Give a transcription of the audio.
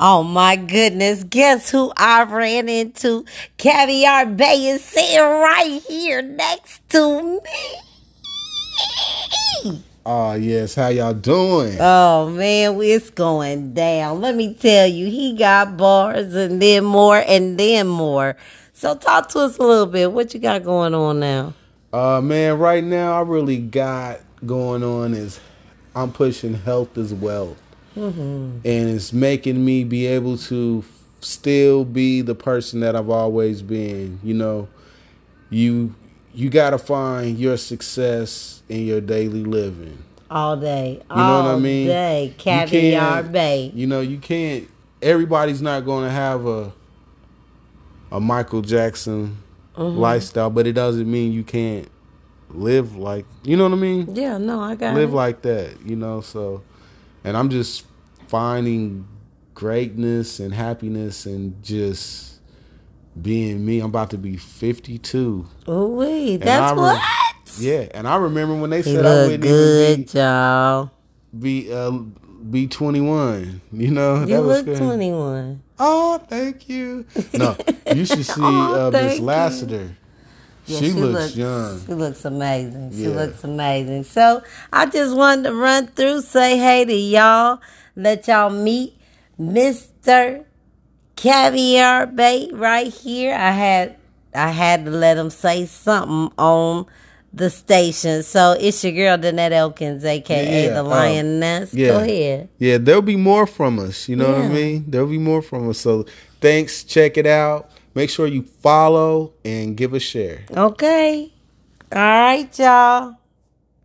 Oh my goodness, guess who I ran into? Caviar Bay is sitting right here next to me. Oh yes, how y'all doing? Oh man, it's going down. Let me tell you, he got bars and then more and then more. So talk to us a little bit. What you got going on now? Uh man, right now I really got going on is I'm pushing health as well. And it's making me be able to still be the person that I've always been. You know, you you got to find your success in your daily living. All day. You know what I mean? day. Caviar Bay. You know, you can't. Everybody's not going to have a a Michael Jackson Mm-hmm. lifestyle, but it doesn't mean you can't live like. You know what I mean? Yeah, no, I got live it. like that. You know, so and I'm just finding greatness and happiness and just being me. I'm about to be 52. Oh wait, that's re- what? Yeah, and I remember when they He said I wouldn't good, even y'all. be be uh, be 21. You know, You that look good. 21. Oh, thank you. No, you should see Oh, uh, Miss thank you. Yeah, she, looks, young. She looks amazing. She Yeah. looks amazing. So I just wanted to run through, say hey to y'all, let y'all meet Mr. Caviar Bait right here. I had I had to let him say something on the station. So it's your girl Danette Elkins, aka Yeah, the um, Lioness. yeah. Go ahead. Yeah, there'll be more from us. You know what I mean? There'll be more from us. So thanks. Check it out. Make sure you follow and give a share. Okay. All right, y'all.